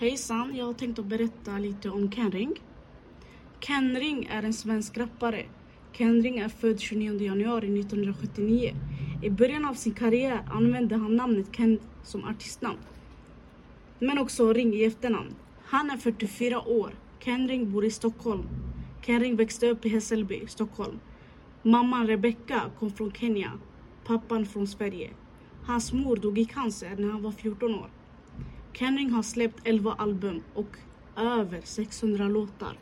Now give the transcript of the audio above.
Hejsan, jag har tänkt att berätta lite om Ken Ring. Ken Ring är en svensk rappare. Ken Ring är född 29 januari 1979. I början av sin karriär använde han namnet Ken som artistnamn. Men också Ring i efternamn. Han är 44 år. Ken Ring bor i Stockholm. Ken Ring växte upp i Hässelby, Stockholm. Mamman Rebecca kom från Kenya. Pappan från Sverige. Hans mor dog i cancer när han var 14 år. Kenning har släppt 11 album och över 600 låtar.